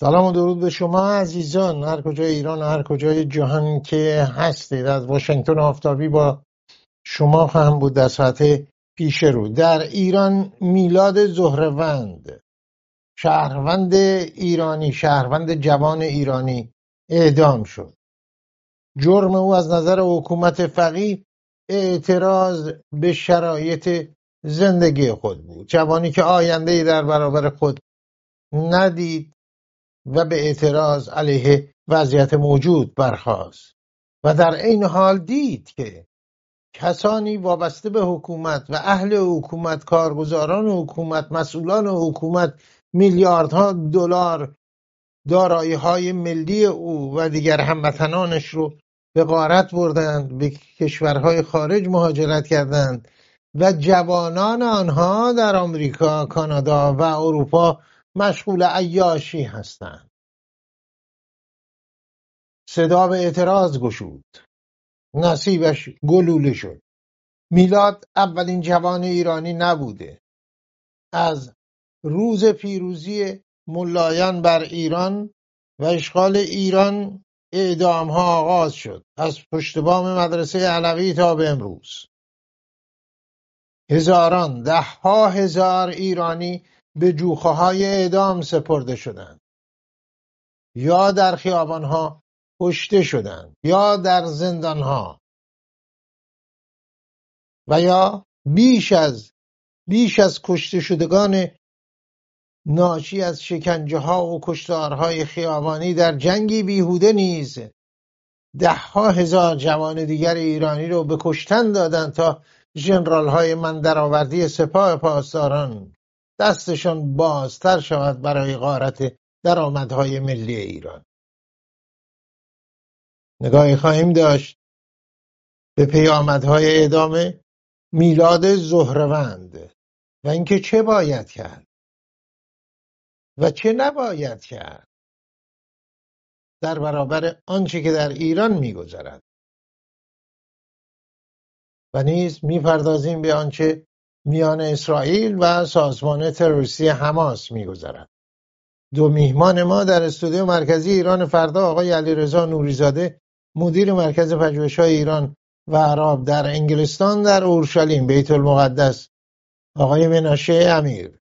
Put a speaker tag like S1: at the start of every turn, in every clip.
S1: سلام و درود به شما عزیزان. هر کجای ایران هر کجای جهان که هستید از واشنگتن آفتابی با شما خواهم بود در ساعت پیش رو. در ایران میلاد زهروند شهروند ایرانی شهروند جوان ایرانی اعدام شد. جرم او از نظر حکومت فقیه اعتراض به شرایط زندگی خود بود. جوانی که آینده در برابر خود ندید و به اعتراض علیه وضعیت موجود برخاست. و در این حال دید که کسانی وابسته به حکومت و اهل حکومت کارگزاران حکومت مسئولان حکومت میلیاردها دلار دارایی های ملی او و دیگر هموطنانش رو به غارت بردند به کشورهای خارج مهاجرت کردند و جوانان آنها در آمریکا، کانادا و اروپا مشغول عیاشی هستند. صدا به اعتراض گشود. نصیبش گلوله شد. میلاد اولین جوان ایرانی نبوده. از روز پیروزی ملایان بر ایران و اشغال ایران اعدام ها آغاز شد از پشت بام مدرسه علوی تا به امروز هزاران ها هزار ایرانی به جوخه های اعدام سپرده شدند. یا در ها کشته شدند یا در ها و یا بیش از بیش از کشته شدگان ناشی از شکنجه ها و کشتارهای خیابانی در جنگی بیهوده نیز ها هزار جوان دیگر ایرانی رو به کشتن دادند تا های من درآوردی سپاه پاسداران دستشان بازتر شود برای غارت درآمدهای ملی ایران. نگاهی خواهیم داشت به پیامدهای ادامه میلاد زهروند و اینکه چه باید کرد و چه نباید کرد در برابر آنچه که در ایران میگذرد. و نیز می‌پردازیم به آنچه میان اسرائیل و سازمان تروریستی حماس میگذرد دو میهمان ما در استودیو مرکزی ایران فردا آقای علیرضا نوریزاده مدیر مرکز پژوهش‌های ایران و عرب در انگلستان در اورشلیم بیت المقدس. آقای مناشه امیر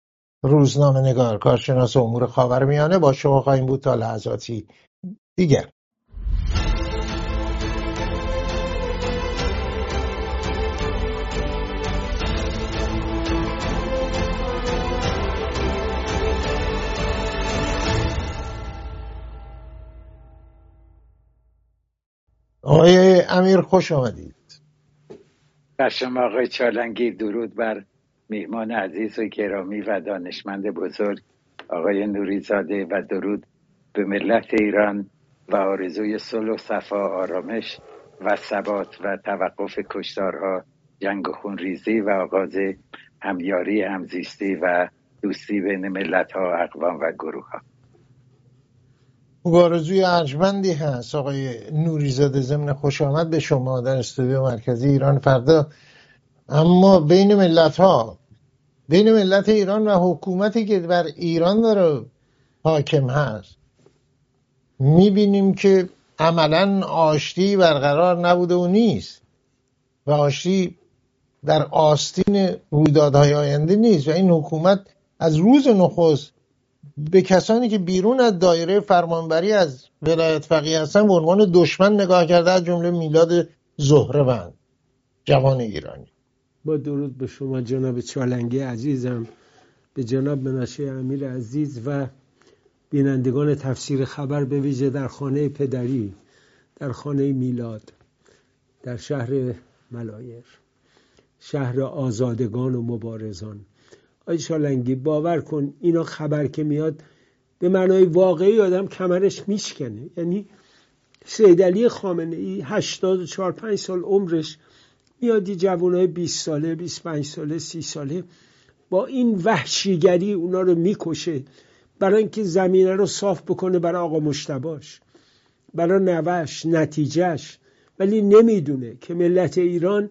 S1: روزنامه نگار کارشناس امور خاورمیانه با شما خواهیم بود تا لحظاتی دیگر. آقای امیر خوش آمدید.
S2: بر شما آقای چالنگی درود بر میهمان عزیز و گرامی و دانشمند بزرگ آقای نوریزاده و درود به ملت ایران و آرزوی صلح و صفا آرامش و ثبات و توقف کشتارها جنگ و خونریزی و آغاز همیاری همزیستی و دوستی بین ملت ها اقوام و گروه ها
S1: آرزوی ارجمندی هست. آقای نوریزاده ضمن خوش آمد به شما در استودیو مرکزی ایران فردا. اما بین ملت ها بین ملت ایران و حکومتی که بر ایران داره حاکم هست می‌بینیم که عملا آشتی برقرار نبوده و نیست و آشتی در آستین رویدادهای آینده نیست و این حکومت از روز نخست به کسانی که بیرون از دایره فرمانبری از ولایت فقیه هستن به عنوان دشمن نگاه کرده از جمله میلاد زهره جوان ایرانی.
S3: با درود به شما جناب چالنگی عزیزم به جناب مناشه امیر عزیز و بینندگان تفسیر خبر به ویژه در خانه پدری در خانه میلاد در شهر ملایر شهر آزادگان و مبارزان. آی شالنگی باور کن اینا خبر که میاد به معنای واقعی آدم کمرش میشکنه. یعنی سیدلی خامنه ای 84 5 سال عمرش میاد یه جوانای 20 ساله 25 ساله 30 ساله با این وحشیگری اونا رو می‌کشه برای اینکه زمینه رو صاف بکنه برای آقا مشتباش برای نوش نتیجهش ولی نمی‌دونه که ملت ایران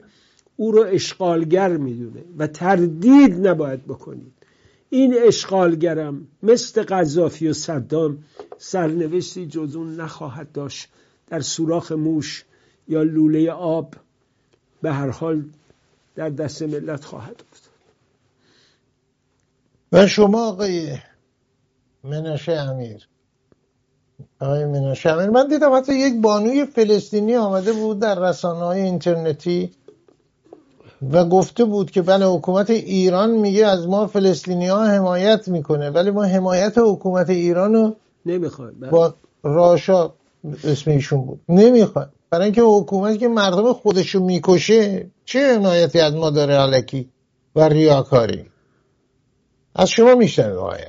S3: او رو اشغالگر می‌دونه و تردید نباید بکنید. این اشغالگرم مثل قذافی و صدام سرنوشتی جز اون نخواهد داشت در سوراخ موش یا لوله آب. به هر حال در دست ملت خواهد افتاد.
S1: و شما آقای مناشه امیر. آقای مناشه امیر من دیدم حتی یک بانوی فلسطینی آمده بود در رسانه های اینترنتی. و گفته بود که بله حکومت ایران میگه از ما فلسطینی ها حمایت می‌کنه ولی ما حمایت حکومت ایران رو
S3: نمی‌خوایم. بله.
S1: با راشا اسم ایشون بود. نمی‌خواد برای اینکه حکومتی که مردم خودشو می‌کشه چه حمایتی از ما داره علکی و ریاکاری؟ از شما میشنویم آقای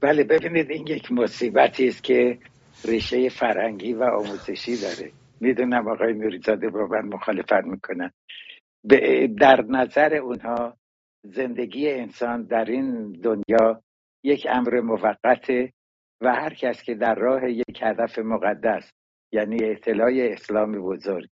S2: بله ببینید این یک مصیبتی است که ریشه فرهنگی و آموزشی داره. می‌دونم آقای نوریزاده با من مخالفت می‌کنن. در نظر اونها زندگی انسان در این دنیا یک امر موقته و هر کس که در راه یک هدف مقدس یعنی اطلاع اسلام بزرگ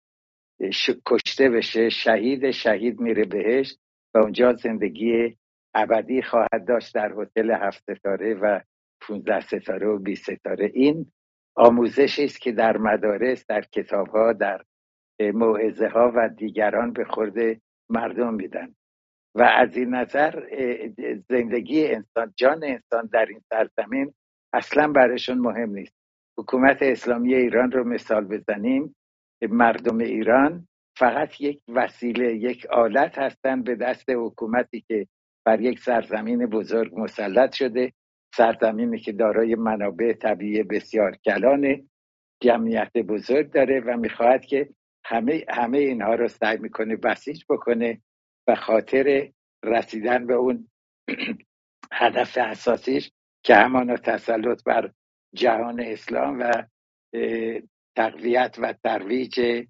S2: کشته بشه شهید شهید میره بهش و اونجا زندگی ابدی خواهد داشت در هتل هفت ستاره و 15 ستاره و 20 ستاره. این آموزشی است که در مدارس در کتاب ها در موعظه ها و دیگران به خورد مردم میدن. و از این نظر زندگی انسان جان انسان در این سرزمین اصلا برشون مهم نیست. حکومت اسلامی ایران رو مثال بزنیم. مردم ایران فقط یک وسیله یک آلت هستند به دست حکومتی که بر یک سرزمین بزرگ مسلط شده سرزمینی که دارای منابع طبیعی بسیار کلانه جمعیت بزرگ داره و می‌خواهد که همه, همه اینها رو سعی می‌کنه بسیج بکنه و خاطر رسیدن به اون هدف اساسیش که همان تسلط بر جهان اسلام و تقویت و ترویج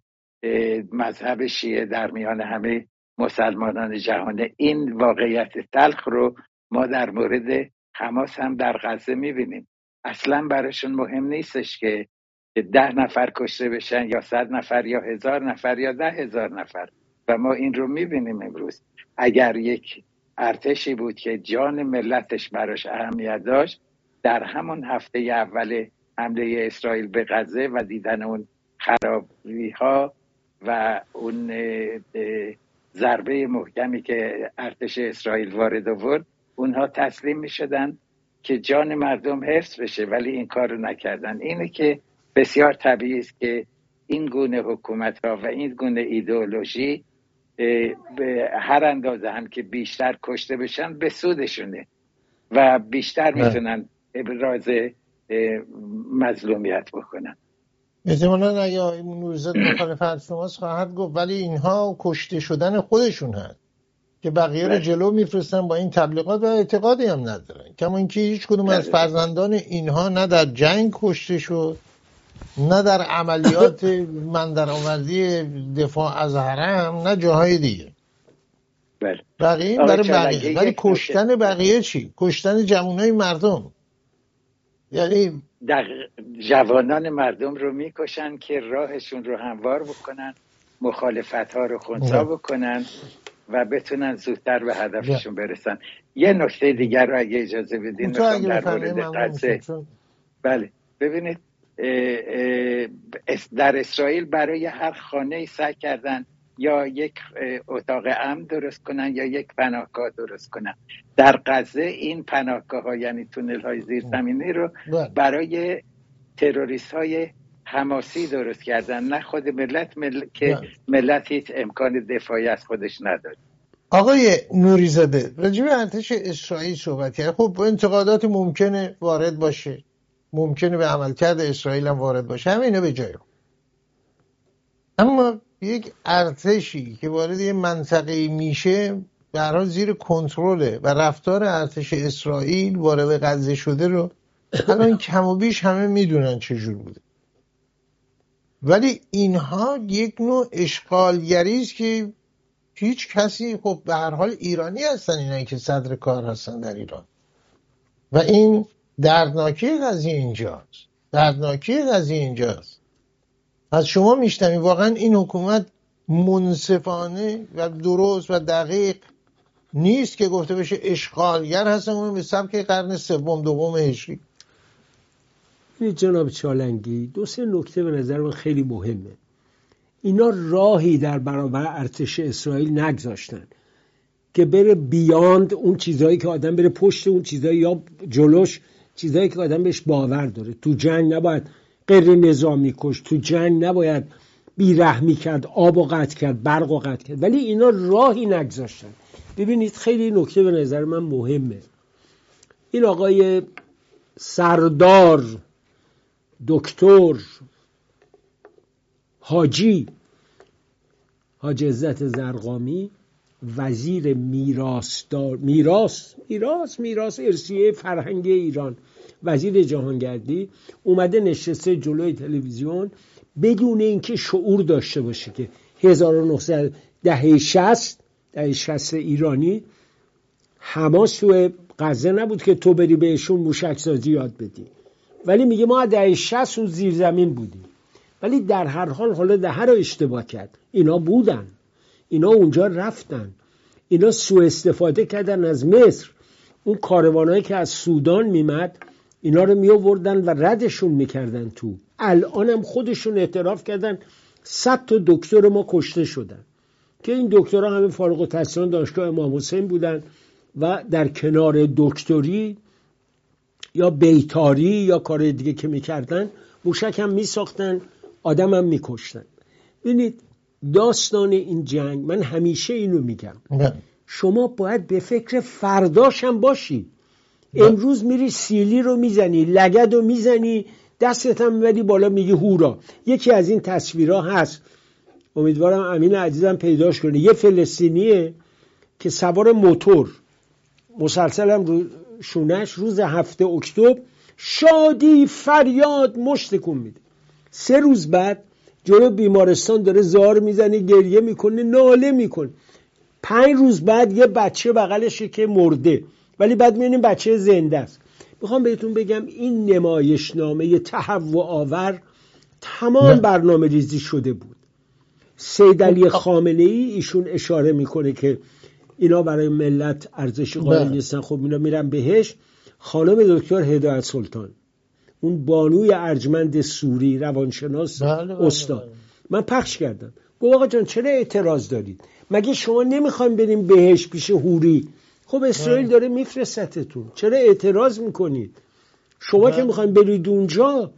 S2: مذهب شیعه در میان همه مسلمانان جهان. این واقعیت تلخ رو ما در مورد حماس هم در غزه می‌بینیم. اصلا براشون مهم نیستش که ده نفر کشته بشن یا صد نفر یا هزار نفر یا ده هزار نفر. و ما این رو می‌بینیم امروز. اگر یک ارتشی بود که جان ملتش براش اهمیت داشت در همون هفته اول حمله اسرائیل به غزه و دیدن اون خرابی ها و اون ضربه محکمی که ارتش اسرائیل وارد آورد اونها تسلیم می شدن که جان مردم حفظ بشه ولی این کار رو نکردن. اینه که بسیار طبیعی است که این گونه حکومت ها و این گونه ایدئولوژی به هر اندازه هم که بیشتر کشته بشن به سودشونه و بیشتر بله. می‌تونن ابراز مظلومیت بکنن
S1: احتمالا اگه آقای نورزاد مخالف شماست خواهد گفت ولی اینها کشته شدن خودشون هست که بقیه رو بله. جلو میفرستن با این تبلیغات و اعتقادی هم ندارن کما اینکه هیچ کدوم از بله. فرزندان اینها نه در جنگ کشته شد نه در عملیات من در دفاع از حرم نه جاهای دیگه.
S2: بله.
S1: بقیه برای بقیه. ولی کشتن بقیه چی؟ کشتن جمعونای مردم. یعنی
S2: در جوانان مردم رو می‌کشن که راهشون رو هموار بکنن مخالفت ها رو خونسا بکنن و بتونن زودتر به هدفشون برسن. یه نکته دیگر رو اگه اجازه بدین
S1: در مورد
S2: بله. ببینید در اسرائیل برای هر خانه سعی کردن یا یک اتاق امن درست کنن یا یک پناهگاه درست کنن در غزه این پناهگاه ها یعنی تونل های زیرزمینی رو بله. برای تروریست های حماسی درست کردن نه خود ملت که بله. ملت هیچ امکان دفاعی از خودش نداره
S1: آقای نوریزاده راجب ارتش اسرائیل صحبت کرد خب انتقادات ممکنه وارد باشه ممکنه به عملکرد اسرائیل هم وارد باشه. همینه به جای اما یک ارتشی که وارد یه منطقه میشه در زیر کنترله و رفتار ارتش اسرائیل وارد غزه شده رو الان کم و بیش همه می‌دونن چجور بوده. ولی اینها یک نوع اشغالگری است که هیچ کسی خب به هر حال ایرانی هستن اینایی که صدر کار هستن در ایران. و این دردناکی قضیه اینجاست. دردناکی قضیه اینجاست. از شما میشتمی واقعا این حکومت منصفانه و درست و دقیق نیست که گفته بشه اشغالگر هستن اون به سبک قرن سوم دوم هجری
S3: جناب چالنگی دو سه نکته به نظر من خیلی مهمه. اینا راهی در برابر ارتش اسرائیل نگذاشتن که بره بیاند اون چیزهایی که آدم بره پشت اون چیزهایی یا جلوش چیزهایی که آدم بهش باور داره. تو جنگ نباید غیر نظامی کش تو جنگ نباید بیرحمی کرد آب و قطع کرد برق و قطع کرد. ولی اینا راهی نگذاشتن. ببینید خیلی نکته به نظر من مهمه. این آقای سردار دکتر حاجی حاج عزت زرقامی وزیر میراث میراث؟ میراث میراث ارسیه فرهنگ ایران. وزیر جهانگردی اومده نشسته جلوی تلویزیون بدون اینکه شعور داشته باشه که 1900 دهه 60 دهه 60 ایرانی حماس تو غزه نبود که تو بری بهشون موشک سازی یاد بدی. ولی میگه ما دهه 60 اون زیر زمین بودیم. ولی در هر حال حالا ده رو اشتباه کرد. اینا بودن. اینا اونجا رفتن. اینا سوء استفاده کردن از مصر. اون کاروانهایی که از سودان میمد اینا رو می آوردن و ردشون می‌کردن تو الان هم خودشون اعتراف کردن صد تا دکتر ما کشته شدن که این دکترها همه فارغ التحصیلان دانشگاه امام حسین بودن و در کنار دکتری یا بیتاری یا کار دیگه که می‌کردن موشک هم میساختن آدم هم میکشتن ببینید داستان این جنگ من همیشه اینو میگم. شما باید به فکر فرداشم باشی بله. امروز میری سیلی رو می‌زنی لگد رو می‌زنی دستت هم می‌بری بالا میگی هورا یکی از این تصویرها هست. امیدوارم امین عزیزم پیداش کنه. یه فلسطینیه که سوار موتور. مسلسل هم رو شونش روز هفته اکتبر. شادی فریاد مشتکون میده. سه روز بعد جلو بیمارستان داره زار می‌زنه گریه می‌کنه ناله می‌کنه. پنج روز بعد یه بچه بغلشه که مرده. ولی بعد می‌بینیم بچه زنده است. می‌خوام بهتون بگم این نمایشنامه تهوع آور تمام برنامه ریزی شده بود. سید علی خامنه ای ایشون اشاره می‌کنه که اینا برای ملت ارزش قائل نیستن. خب اینا میرن بهش. خانم دکتر هدایت سلطان. اون بانوی ارجمند سوری روانشناس
S1: بله، بله،
S3: استاد.
S1: بله.
S3: من پخش کردم. گفت آقا جان چرا اعتراض دارید؟ مگه شما نمی‌خوایم بریم بهش پیش هوری خب اسرائیل داره میفرستتون چرا اعتراض می‌کنید؟ شما که می‌خوایم برید اونجا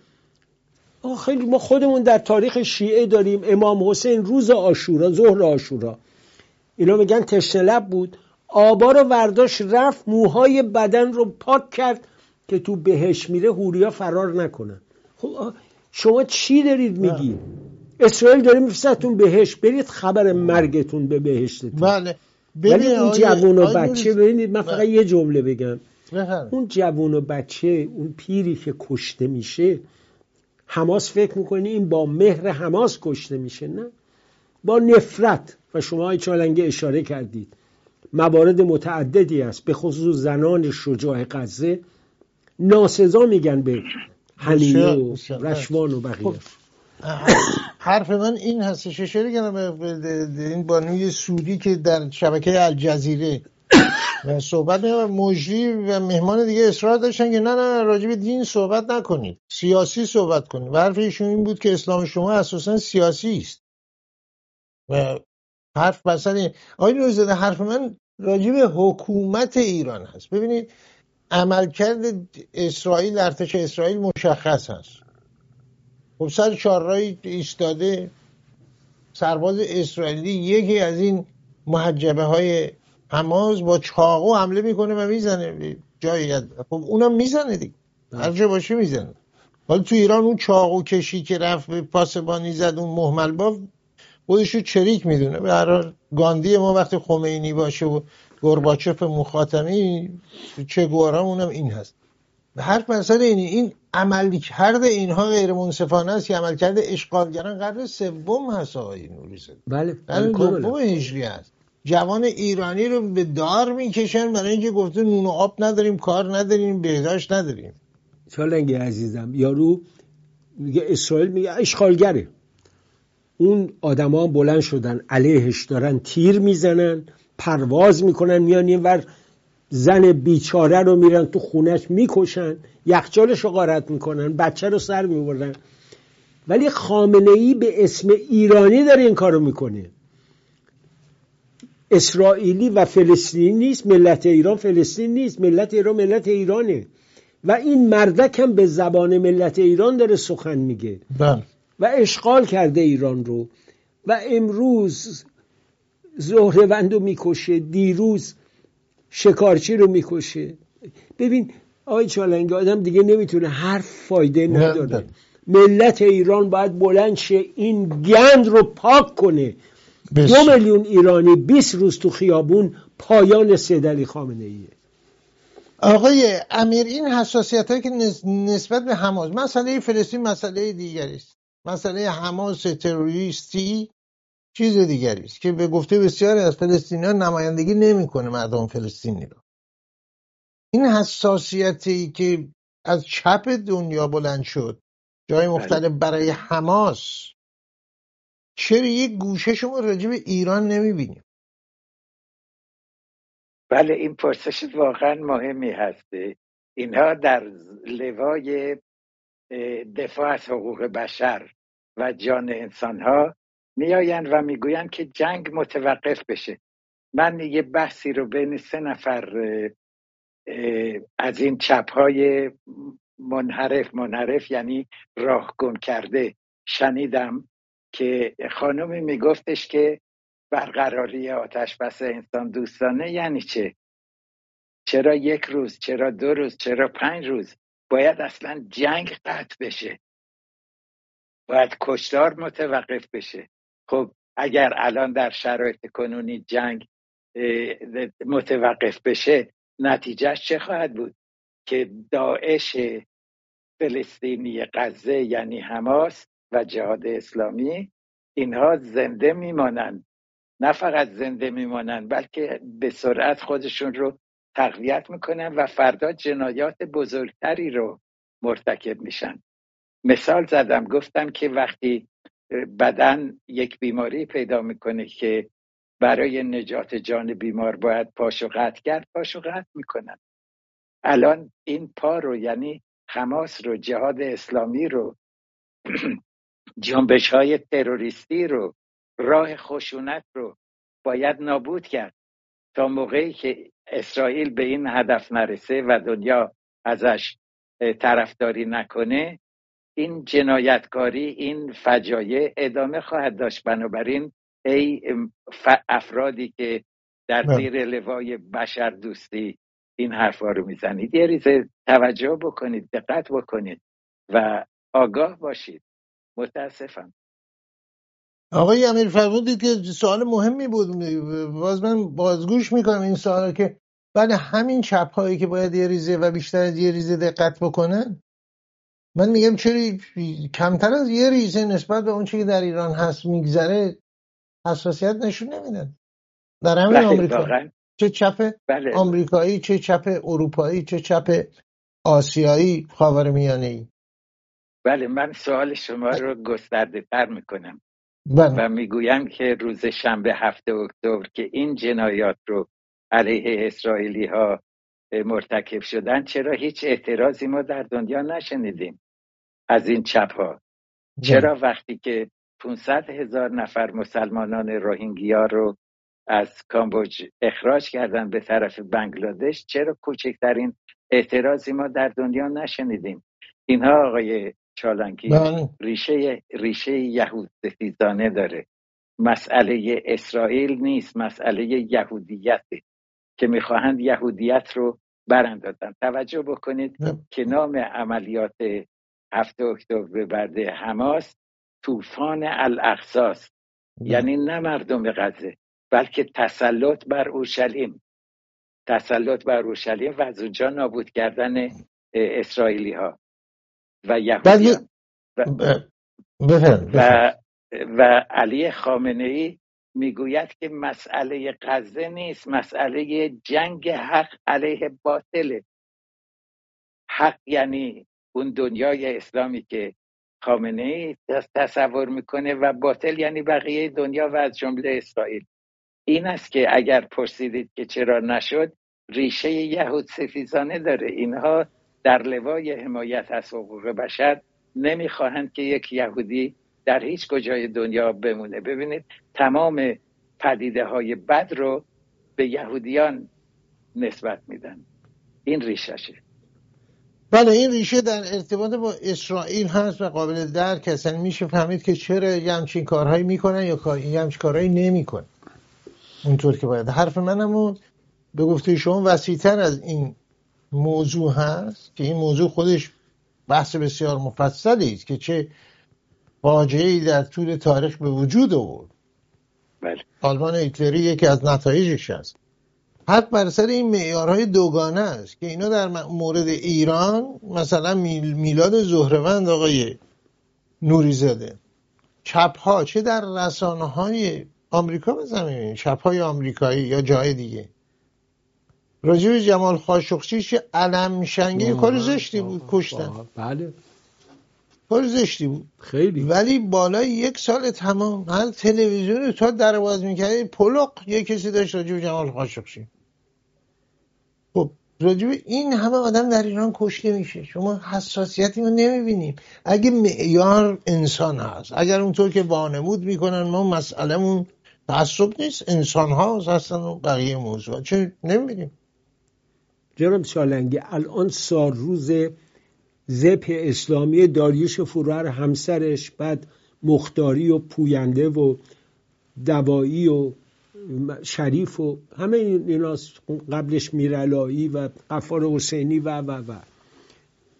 S3: خیلی ما خودمون در تاریخ شیعه داریم. امام حسین روز آشورا ظهر آشورا. اینا میگن تشنه بود. آبا رو ورداش رفت موهای بدن رو پاک کرد که تو بهش میره هوریا فرار نکنن. خب شما چی دارید میگی اسرائیل داره میفرستتون بهش برید خبر مرگتون به بهشتتون.
S1: بله.
S3: ولی اون جوون و بچه ببینید من فقط. یه جمله بگم. اون جوون و بچه اون پیری که کشته میشه حماس فکر می‌کنی این با مهر حماس کشته میشه نه با نفرت و شما های چالنگه اشاره کردید موارد متعددی است به خصوص زنان شجاع غزه ناسزا میگن به حلیمه و. رشوان و بقیه
S1: خب. حرف من این هستش اشاره کردم به این بانوی سودی که در شبکه الجزیره و صحبت و مجری و مهمان دیگه اصرار داشتن که نه نه راجع به دین صحبت نکنید. سیاسی صحبت کنید. و حرف ایشون این بود که اسلام شما اساسا سیاسی است. و حرف مثلا آقای نوزاده حرف من راجع به حکومت ایران هست. ببینید عملکرد اسرائیل ارتش اسرائیل مشخص هست. خب سر چهارراه ایستاده سرباز اسرائیلی یکی از این محجبه های حماس با چاقو حمله می‌کنه و می‌زنه جایی خب اونم می‌زنه دیگه. هر جا باشه می‌زنه. حالا تو ایران اون چاقو کشی که رفت به پاسبانی زد اون محمل باف خودشو چریک می‌دونه. به هر گاندی ما وقتی خمینی باشه و گرباچف مخاطمی چه اونم این هست. حرف مسئله اینه. این عمل کرده اینها غیر منصفانه است. که عمل کرده اشغالگران قرن سوم هست آقای نوری زاده
S3: بله.
S1: قرن
S3: بله.
S1: دوم هجری هست. جوان ایرانی رو به دار می‌کشن برای اینکه گفته نون و آب نداریم کار نداریم بهداشت نداریم.
S3: چالنگی عزیزم یارو میگه اسرائیل میگه اشغالگره. اون آدما بلند شدن علیهش دارن تیر می‌زنن پرواز می‌کنن میان این ور زن بیچاره رو میرن تو خونش می‌کشن یخچالش رو غارت می‌کنن بچه رو سر می‌برن. ولی خامنه ای به اسم ایرانی داره این کارو می‌کنه. اسرائیلی و فلسطینی نیست ملت ایران فلسطین نیست ملت ایران ملت ایرانه. و این مردک هم به زبان ملت ایران داره سخن میگه.
S1: بله.
S3: و اشغال کرده ایران رو. و امروز زهروند رو می‌کشه دیروز شکارچی رو می‌کشه. ببین آی چالنگ آدم دیگه نمی‌تونه حرف فایده نداره. ملت ایران باید بلند شه این گند رو پاک کنه.
S1: بس.
S3: دو میلیون ایرانی 20 روز تو خیابون پایان سیدلی خامنه ایه
S1: آقای امیر این حساسیت هایی که نس- نسبت به حماس مسئله فلسطین مسئله دیگری است. مسئله حماس تروریستی چیز دیگری است که به گفته بسیاری از فلسطینیان نمایندگی نمی‌کنه مردم فلسطینی رو. این حساسیتی که از چپ دنیا بلند شد جای مختلف برای حماس چرا یک گوشه شما راجع به ایران نمی‌بینیم
S2: بله این پرسش واقعا مهمی هستی اینها در لوای دفاع از حقوق بشر و جان انسان ها میآیند و می‌گویند که جنگ متوقف بشه. من یه بحثی رو بین سه نفر از این چپ های منحرف منحرف یعنی راه گم کرده شنیدم که خانمی میگفتش که برقراری آتش بس انسان دوستانه یعنی چه؟ چرا یک روز چرا دو روز چرا پنج روز؟ باید اصلا جنگ قطع بشه. باید کشتار متوقف بشه. خب اگر الان در شرایط کنونی جنگ متوقف بشه نتیجهش چه خواهد بود؟ که داعش فلسطینی غزه یعنی حماس و جهاد اسلامی اینها زنده میمانند. نه فقط زنده میمانند بلکه به سرعت خودشون رو تقویت می‌کنن و فردا جنایات بزرگتری رو مرتکب میشن. مثال زدم گفتم که وقتی بدن یک بیماری پیدا می‌کنه که برای نجات جان بیمار باید پاشو قطع کرد پاشو قطع می‌کنن. الان این پا رو یعنی حماس رو جهاد اسلامی رو جنبش های تروریستی رو راه خشونت رو باید نابود کرد تا موقعی که اسرائیل به این هدف نرسه و دنیا ازش طرفداری نکنه این جنایتکاری این فجایع ادامه خواهد داشت. بنابراین ای افرادی که در
S1: بله.
S2: زیر لوای بشر دوستی این حرفا رو می‌زنید یه ریزه توجه بکنید دقت بکنید و آگاه باشید. متاسفم.
S1: آقای امیر فرمودید که سوال مهمی بود. باز من بازگوش می‌کنم این سوال که بعد همین چپ هایی که باید یه ریزه و بیشتر از یه ریزه دقت بکنن؟ من میگم چرا کمتر از یه ریزه نسبت به اون چی که در ایران هست میگذره حساسیت نشون نمیدن. در همین
S2: بله
S1: آمریکا.
S2: واقعا.
S1: چه چپ
S2: بله.
S1: آمریکایی چه چپ اروپایی چه چپ آسیایی خاورمیانه ای
S2: بله من سوال شما رو گسترده تر می‌کنم.
S1: بله.
S2: و می‌گویم که روز شنبه هفته اکتبر که این جنایات رو علیه اسرائیلی ها مرتکب شدن چرا هیچ اعتراضی ما در دنیا نشنیدیم از این چپ ها چرا وقتی که 500 هزار نفر مسلمانان روهینگیا رو از کامبوج اخراج کردن به طرف بنگلادش چرا کوچکترین اعتراضی ما در دنیا نشنیدیم؟ اینها آقای چالنگی
S1: بله.
S2: ریشه ریشه یهود ستیزانه داره. مسئله اسرائیل نیست مسئله یهودیته که می‌خواهند یهودیت رو براندازن توجه بکنید که نام عملیات هفته اکتبر به برده حماس طوفان الاقصاست. یعنی نه مردم غزه بلکه تسلط بر اورشلیم. تسلط بر اورشلیم و از اونجا نابود کردن اسرائیلی ها و یهودیان و, و, و علی خامنه ای می‌گوید که مسئله غزه نیست مسئله جنگ حق علیه باطله. حق یعنی اون دنیای اسلامی که خامنه ای تصور می‌کنه و باطل یعنی بقیه دنیا و از جمله اسرائیل. این است که اگر پرسیدید که چرا نشد ریشه یهود سفیزانه داره. اینها در لوای حمایت از حقوق بشر نمی‌خواهند که یک یهودی در هیچ کجای دنیا بمونه. ببینید تمام پدیده های بد رو به یهودیان نسبت میدن. این ریششه
S1: بله این ریشه در ارتباط با اسرائیل هست و قابل درک اصلا میشه فهمید که چرا یه همچین کارهایی می‌کنن یا یه همچین کارهایی نمی‌کنن. اونطور که باید. حرف منم به گفته شما وسیعتر از این موضوع هست که این موضوع خودش بحث بسیار مفصلی است که چه فاجعه در طول تاریخ به وجود آورد.
S2: بله.
S1: آلمان هیتلری یکی از نتایجش هست حد بر سر این معیارهای دوگانه است که اینا در مورد ایران مثلا میلاد زهروند آقای نوریزاده. چپ ها چه در رسانه های آمریکا بزنیم؟ چپ های آمریکایی یا جای دیگه. راجب جمال خاشقچی چه علم شنگی کار زشتی بود کشتن.
S3: بله.
S1: کار زشتی بود.
S3: خیلی.
S1: ولی بالای یک سال تمام هر تلویزیون تا در باز می‌کردی پلق یه کسی داشت راجب جمال خاشقچی خب راجب این همه آدم در ایران کشته میشه. شما حساسیتی رو نمی‌بینیم. اگه معیار انسان هست اگر اونطور که وانمود می‌کنن ما مسئلهمون تعصب نیست. انسان ها هستن و بقیه موضوع چه نمی‌بینیم.
S3: جناب سالنگی الان سال روز زپ اسلامی داریوش فرور همسرش بعد مختاری و پوینده و دوایی و شریف و همه اینا قبلش میرالایی و قفار حسینی و و و.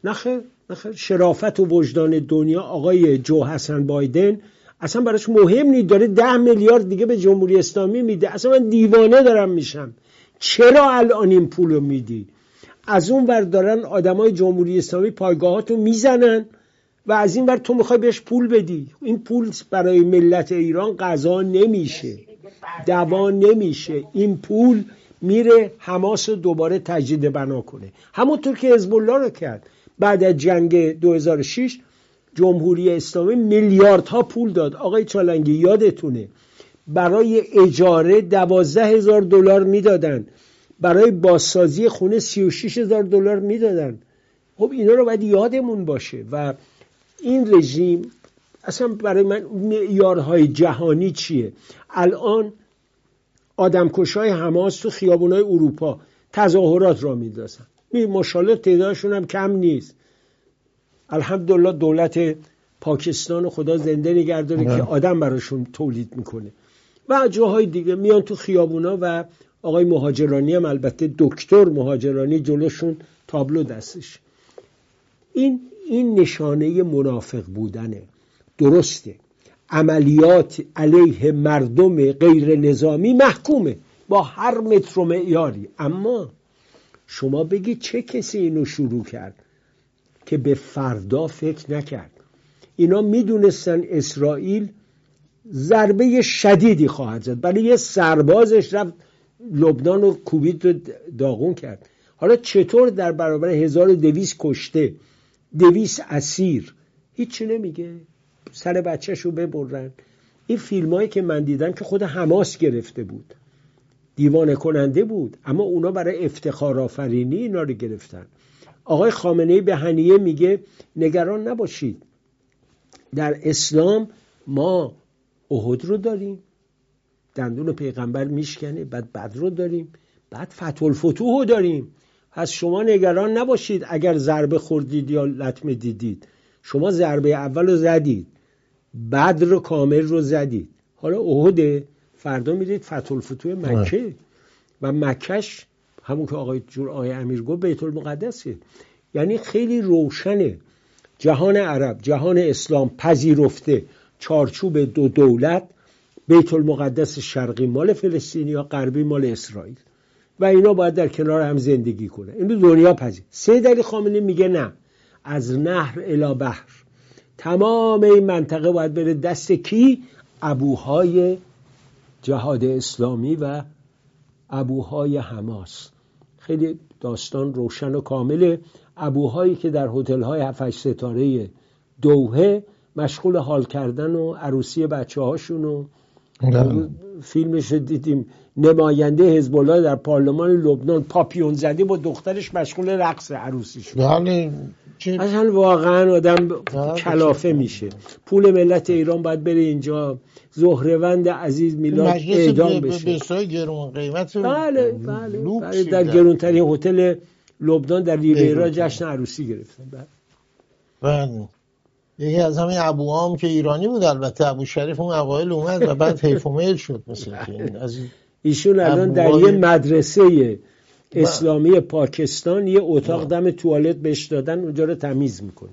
S3: نخه نخه شرافت و وجدان دنیا آقای جو حسن بایدن اصلا براش مهم نیست. داره ده میلیارد دیگه به جمهوری اسلامی میده. اصلا من دیوانه دارم میشم. چرا الان این پولو میدی؟ از اون ور دارن آدمای جمهوری اسلامی پایگاهاتو می‌زنن و از این ور تو می‌خوای بهش پول بدی. این پول برای ملت ایران قضا نمیشه دوا نمیشه. این پول میره حماس دوباره تجدید بنا کنه. همونطور که حزب الله رو کرد. بعد از جنگ 2006 جمهوری اسلامی میلیاردها پول داد. آقای چالنگی یادتونه؟ برای اجاره دوازده هزار دلار می‌دادن. برای بازسازی خونه 36 هزار دلار می‌دادن. خب اینا رو باید یادمون باشه و این رژیم اصلا برای من معیارهای جهانی چیه؟ الان آدمکشای حماس تو خیابونای اروپا تظاهرات را میندازن ماشاءالله تعدادشون هم کم نیست. الحمدلله دولت پاکستان خدا زنده نگرداره که آدم براشون تولید می‌کنه. و جاهای دیگه میان تو خیابونا و آقای مهاجرانی هم البته دکتر مهاجرانی جلوشون تابلو دستش. این این نشانه منافق بودنه. درسته. عملیات علیه مردم غیر نظامی محکومه. با هر متر و معیاری. اما شما بگید چه کسی اینو شروع کرد که به فردا فکر نکرد؟ اینا می‌دونستن اسرائیل ضربه شدیدی خواهد زد. برای یه سربازش رفت لبنان و کوبید رو داغون کرد. حالا چطور در برابر 1200 کشته دویست اسیر؟ هیچی نمیگه. سر بچهش رو ببرن. این فیلم هایی که من دیدم که خود حماس گرفته بود. دیوانه کننده بود اما اونا برای افتخار آفرینی اینا رو گرفتن. آقای خامنه به هنیه میگه نگران نباشید. در اسلام ما احد رو داریم. دندون پیغمبر میشکنه بعد بدر رو داریم بعد فتح الفتوح رو داریم. پس شما نگران نباشید اگر ضربه خوردید یا لطمه دیدید. شما ضربه اول رو زدید بدر رو کامل رو زدید. حالا احد فردا می‌دید فتح الفتوح مکه و مکش همون که آقای جور آقای امیر گفت بیت المقدسه یعنی خیلی روشنه. جهان عرب جهان اسلام پذیرفته. چارچوب دو دولت بیت المقدس شرقی مال فلسطینی یا غربی مال اسرائیل. و اینا باید در کنار هم زندگی کنه این دنیا پذیر. سید علی خامنه میگه نه. از نهر الی بحر. تمام این منطقه باید بره دست کی؟ ابوهای جهاد اسلامی و ابوهای حماس. خیلی داستان روشن و کامله. ابوهایی که در هتل های 7 ستاره دوهه مشغول حال کردن و عروسی بچه هاشون و. فیلمش دیدیم. نماینده حزب الله در پارلمان لبنان پاپیون زدی با دخترش مشغول رقص عروسی شد.
S1: بله
S3: اصلا واقعا آدم کلافه میشه. پول ملت ایران باید بره اینجا. زهروند عزیز میلاد اعدام بشه.
S1: گرون قیمت.
S3: بله بله, بله در گرونترین هتل لبنان در ریویرا جشن عروسی گرفتن بله.
S1: بله. یکی از همین ابوام که ایرانی بود البته ابو شریف اون اوایل اومد و بعد حیف شد مثل از
S3: ایشون الان در یه مدرسه اسلامی پاکستان یه اتاق دم توالت بهش دادن اونجا رو تمیز می‌کنه.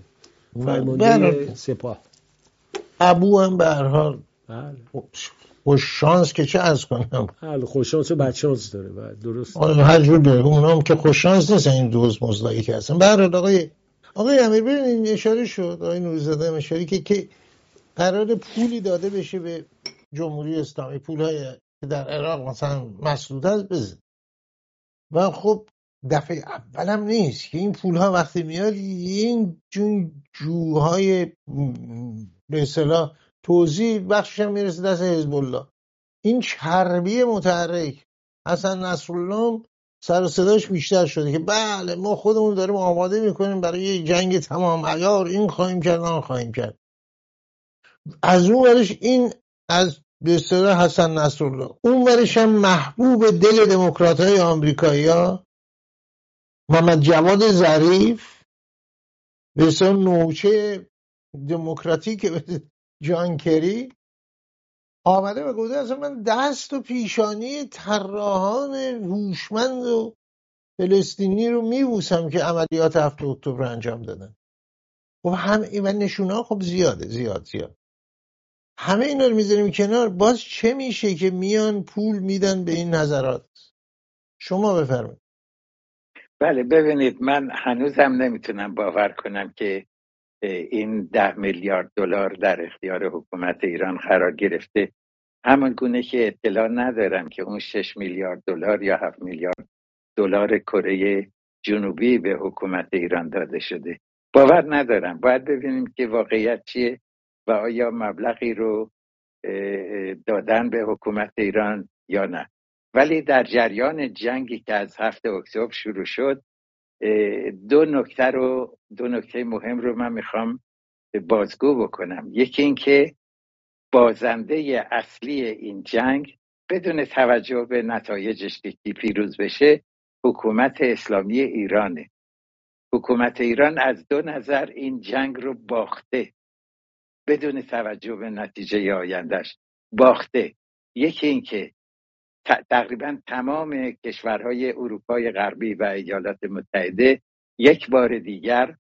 S3: فرمانده سپاه.
S1: ابو هم به هر حال بله. خوش شانس که چه از کنم.
S3: بله خوش شانس و بد شانس داره. بله درست.
S1: هر جور بره اونام که خوش شانس نیستن این دوز مزدایی که هستن. به آقای آقای امیر ببینید اشاره شد آقای نوریزاده اشاره که که قرار پولی داده بشه به جمهوری اسلامی پول های که در عراق مثلا مسدود هست بزن. و خب دفعه اولم نیست که این پول ها وقتی میاد این جون جوهای به اصطلاح توضیح بخشش هم می‌رسه دست حزب الله. این چربی متحرک حسن نصرالله سر صداش بیشتر شده که بله ما خودمون داریم آماده می‌کنیم برای یه جنگ تمام. عیار این خواهیم کرد آن خواهیم کرد. از اون ورش این از به حسن نصرالله. اون ورش هم محبوب دل دموکرات های آمریکایی ها. محمد جواد ظریف. به نوچه دموکراتیک جان کری آمده و گفته اصلا من دست و پیشانی طراحان هوشمند و فلسطینی رو میبوسم که عملیات هفته اکتبر انجام دادن. خب هم و نشونه خب زیاده زیاد زیاد. همه اینا رو می‌ذاریم کنار. باز چه میشه که میان پول میدن به این نظرات؟ شما بفرمایید.
S2: بله ببینید من هنوزم نمی‌تونم باور کنم که این ده میلیارد دلار در اختیار حکومت ایران قرار گرفته. همان گونه که اطلاع ندارم که اون 6 میلیارد دلار یا 7 میلیارد دلار کره جنوبی به حکومت ایران داده شده. باور ندارم. باید ببینیم که واقعیت چیه و آیا مبلغی رو دادن به حکومت ایران یا نه. ولی در جریان جنگی که از هفته اکتبر شروع شد دو نکته رو دو نکته مهم رو من می‌خوام بازگو بکنم. یکی اینکه بازنده اصلی این جنگ بدون توجه به نتایجش که پیروز بشه حکومت اسلامی ایرانه. حکومت ایران از دو نظر این جنگ رو باخته بدون توجه به نتیجه آیندهش باخته. یکی اینکه تقریبا تمام کشورهای اروپای غربی و ایالات متحده یک بار دیگر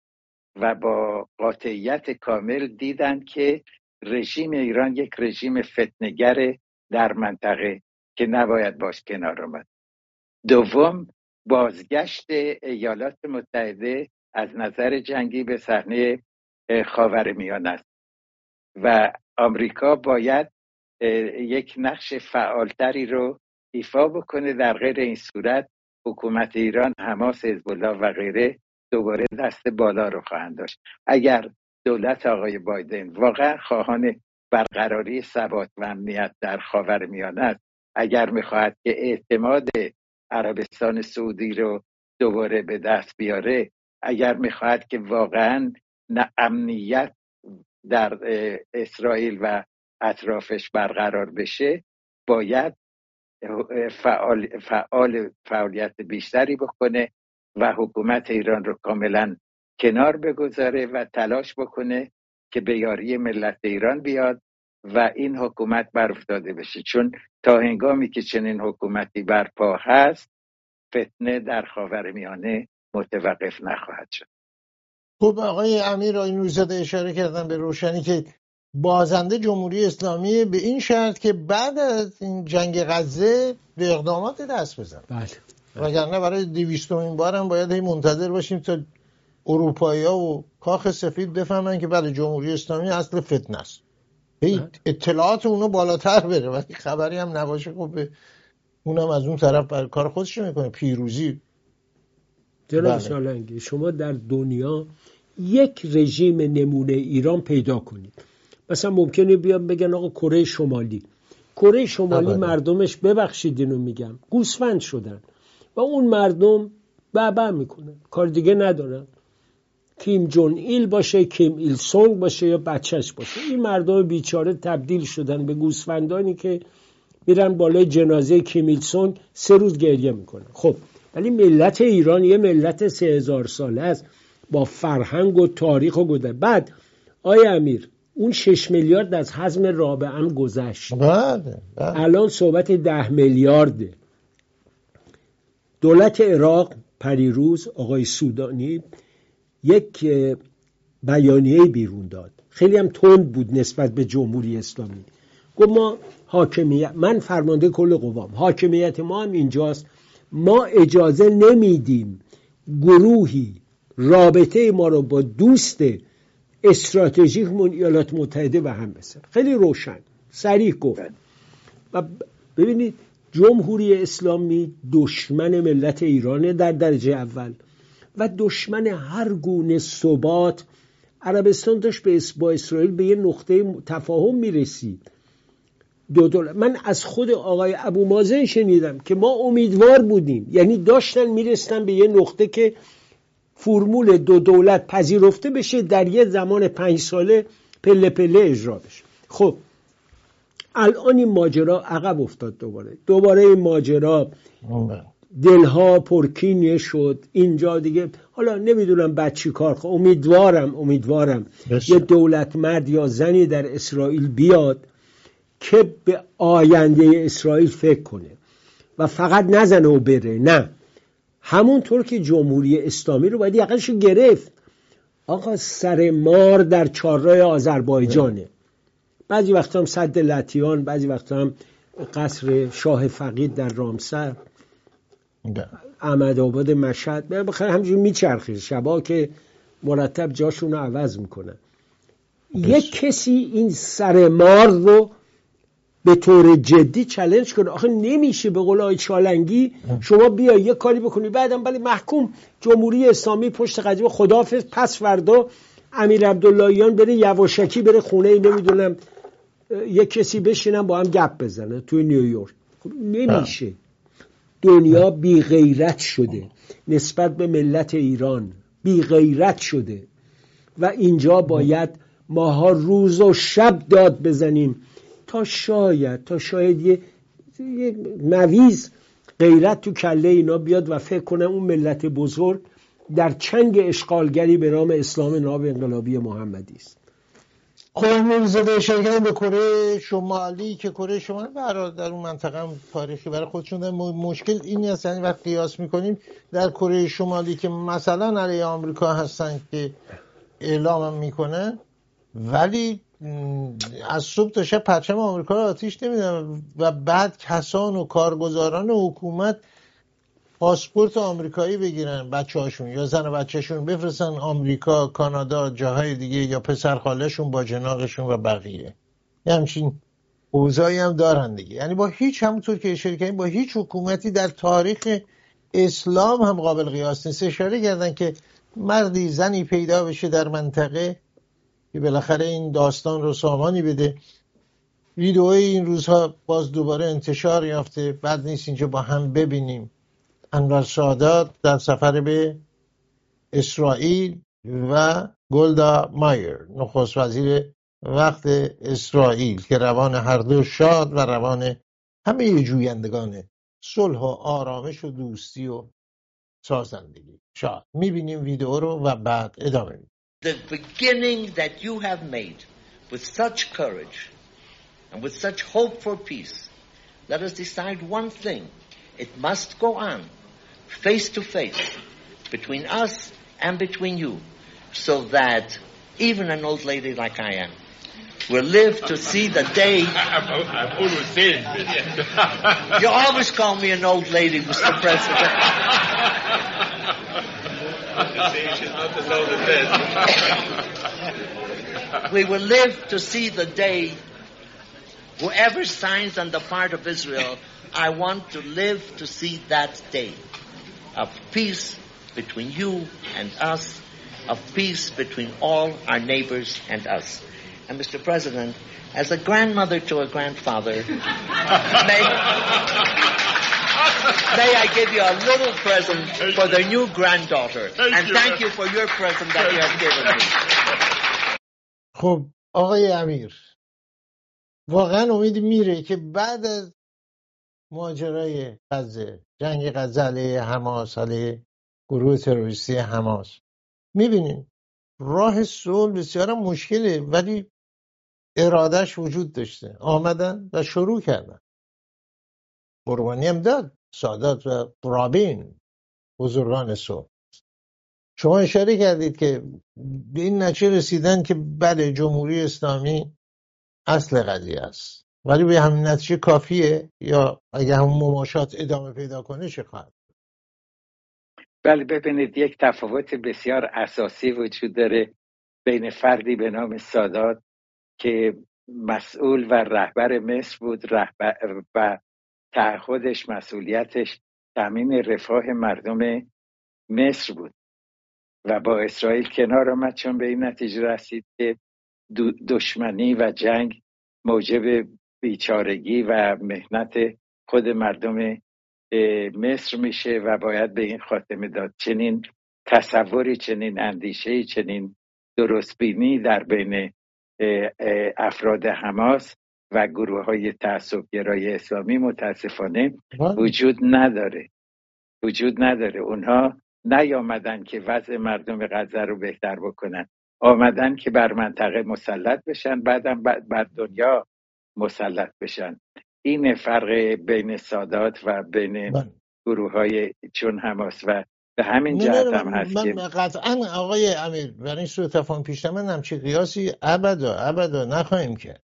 S2: و با قاطعیت کامل دیدند که رژیم ایران یک رژیم فتنگر در منطقه که نباید باش کنار آمد. دوم بازگشت ایالات متحده از نظر جنگی به صحنه خاورمیانه است و آمریکا باید یک نقش فعالتری رو ایفا بکنه در غیر این صورت حکومت ایران حماس حزب و غیره دوباره دست بالا رو خواهند داشت. اگر دولت آقای بایدن واقعا خواهان برقراری ثبات و امنیت در خاور میانه است اگر می‌خواهد که اعتماد عربستان سعودی رو دوباره به دست بیاره اگر می‌خواهد که واقعا امنیت در اسرائیل و اطرافش برقرار بشه باید فعال, فعال فعالیت بیشتری بکنه و حکومت ایران رو کاملا کنار بگذاره و تلاش بکنه که به یاری ملت ایران بیاد و این حکومت برافتاده بشه. چون تا هنگامی که چنین حکومتی برپا هست فتنه در خاور میانه متوقف نخواهد شد.
S1: خب آقای امیر روزاده اشاره کردن به روشنی که بازنده جمهوری اسلامی به این شرط که بعد از این جنگ غزه به اقدامات دست بزن بله. وگرنه برای دویستمین بارم باید هی منتظر باشیم تا اروپایی ها و کاخ سفید بفهمن که بله جمهوری اسلامی اصل فتنه است بله. اطلاعات اونو بالاتر بره ولی خبری هم نباشه خب به اونم از اون طرف بر کار خودش می‌کنه پیروزی
S3: جناب بله. شما در دنیا یک رژیم نمونه ایران پیدا کنید مثلا ممکنه بیان بگن آقا کره شمالی. کره شمالی مردمش ببخشید اینو میگم. گوسفند شدن. و اون مردم بابا می‌کنن. کار دیگه ندارن. کیم جون ایل باشه کیم ایل سونگ باشه یا بچهش باشه. این مردم بیچاره تبدیل شدن به گوسفندانی که میرن بالای جنازه کیم ایل سونگ سه روز گریه می‌کنن. خب ولی ملت ایران یه ملت سه هزار ساله است. با فرهنگ و تاریخ و گذر. بعد آیا امیر اون شش میلیارد از حزم رابعه هم گذشت.
S1: بله, بله.
S3: الان صحبت ده میلیارده. دولت عراق پریروز آقای سودانی یک بیانیه بیرون داد. خیلی هم تند بود نسبت به جمهوری اسلامی. گفت ما حاکمیت من فرمانده کل قوام حاکمیت ما هم اینجاست. ما اجازه نمیدیم گروهی رابطه ما رو با دوست استراتژیکمون ایالات متحده و هم بسن خیلی روشن سریع گفت. و ببینید جمهوری اسلامی دشمن ملت ایرانه در درجه اول و دشمن هر گونه ثبات. عربستان داشت به با اسرائیل به یه نقطه تفاهم می‌رسید. دو دولت من از خود آقای ابو مازن شنیدم که ما امیدوار بودیم. یعنی داشتن میرستن به یه نقطه که فرمول دو دولت پذیرفته بشه در یه زمان پنج ساله پله پله اجرا بشه. خب الان این ماجرا عقب افتاد دوباره. دوباره این ماجرا دلها پرکینه شد. اینجا دیگه حالا نمی‌دونم بعد چی کار خب امیدوارم امیدوارم یه دولت مرد یا زنی در اسرائیل بیاد که به آینده اسرائیل فکر کنه و فقط نزنه و بره. نه. همونطور که جمهوری اسلامی رو باید یقش گرفت. آقا سر مار در چهارراه آذربایجانه. بعضی وقتا هم صد لطیان بعضی وقتا هم قصر شاه فقید در رامسر. احمد آباد مشهد. بخیر همجور میچرخه. شبا که مرتب جاشون رو عوض می‌کنن. یک کسی این سر مار رو به طور جدی چلنج کنه. آخه نمیشه به قول چالنگی شما بیا یه کاری بکنی. بعدم ولی محکوم جمهوری اسلامی پشت قضیه خدافظ پس فردا امیر عبداللهیان بره یواشکی بره خونه نمی‌دونم یه کسی بشینم با هم گپ بزنه توی نیویورک خب نمیشه. دنیا بی غیرت شده نسبت به ملت ایران. بی غیرت شده. و اینجا باید ماها روز و شب داد بزنیم. تا شاید تا شاید یه, یه غیرت تو کله اینا بیاد و فکر کنه اون ملت بزرگ در چنگ اشغالگری به نام اسلام ناب انقلابی محمدی است.
S1: خب زده اشاره به کره شمالی که کره شمالی برای در اون منطقه هم تاریخی برای خودشون مشکل این است. یعنی وقت قیاس می‌کنیم در کره شمالی که مثلا علیه آمریکا هستن که اعلام می‌کنه ولی از صبح تا شب پرچم آمریکا رو آتیش نمیدن و بعد کسان و کارگزاران و حکومت پاسپورت آمریکایی بگیرن بچه هاشون یا زن و بچهشون بفرستن آمریکا کانادا جاهای دیگه یا پسرخالشون با جناقشون و بقیه. یه همچین اوضاعی هم دارن دیگه. یعنی با هیچ همونطور که کردیم با هیچ حکومتی در تاریخ اسلام هم قابل قیاس نیست. اشاره کردن که مردی زنی پیدا بشه در منطقه که بالاخره این داستان رو سامانی بده. ویدئوی این روزها باز دوباره انتشار یافته. بعد نیست اینجا با هم ببینیم. انور سادات در سفر به اسرائیل و گلدا مایر نخست وزیر وقت اسرائیل که روان هر دو شاد و روان همه جویندگان صلح و آرامش و دوستی و سازندگی. شاد. می‌بینیم ویدیو رو و بعد ادامه میدیم.
S4: The beginning that you have made with such courage and with such hope for peace, let us decide one thing. It must go on face to face between us and between you so that even an old lady like I am will live to see the day.
S5: I've always said
S4: you always call me an old lady, Mr. President. we will live to see the day whoever signs on the part of Israel, I want to live to see that day of peace between you and us, of peace between all our neighbors and us. And Mr. President, as a grandmother to a grandfather, may, may I give you a little present for the new granddaughter.
S5: Thank
S4: and
S5: you.
S4: thank you for your present that you have given me.
S1: خب آقای امیر واقعا امید میره که بعد از ماجرای غزه جنگ غزه علیه حماس علیه گروه تروریستی حماس می‌بینین راه صلح بسیار مشکله ولی ارادهش وجود داشته آمدن و شروع کردن قربانی هم داد سادات و رابین بزرگان صلح شما اشاره کردید که به این نتیجه رسیدن که بله جمهوری اسلامی اصل قضیه است. ولی به همین نتیجه کافیه؟ یا اگه همون مماشات ادامه پیدا کنه چه خواهد؟
S2: بله ببینید یک تفاوت بسیار اساسی وجود داره بین فردی به نام سادات که مسئول و رهبر مصر بود رهبر و تعهدش مسئولیتش تامین رفاه مردم مصر بود و با اسرائیل کنار آمد چون به این نتیجه رسید که دشمنی و جنگ موجب بیچارگی و مهنت خود مردم مصر میشه و باید به این خاتمه داد. چنین تصوری چنین اندیشه چنین درستبینی در بین افراد حماس و گروه های تعصبگرای اسلامی متاسفانه. وجود نداره. وجود نداره. اونها نیامدن که وضع مردم غزه رو بهتر بکنن. آمدن که بر منطقه مسلط بشن بعدم بر دنیا مسلط بشن. این فرق بین سادات و بین
S1: بله.
S2: گروه های چون حماس و به همین جهت هم هست
S1: من
S2: که
S1: قطعا آقای امیر برای این سوء تفاهم پیش من همچی قیاسی ابدا ابدا نخواهیم کرد.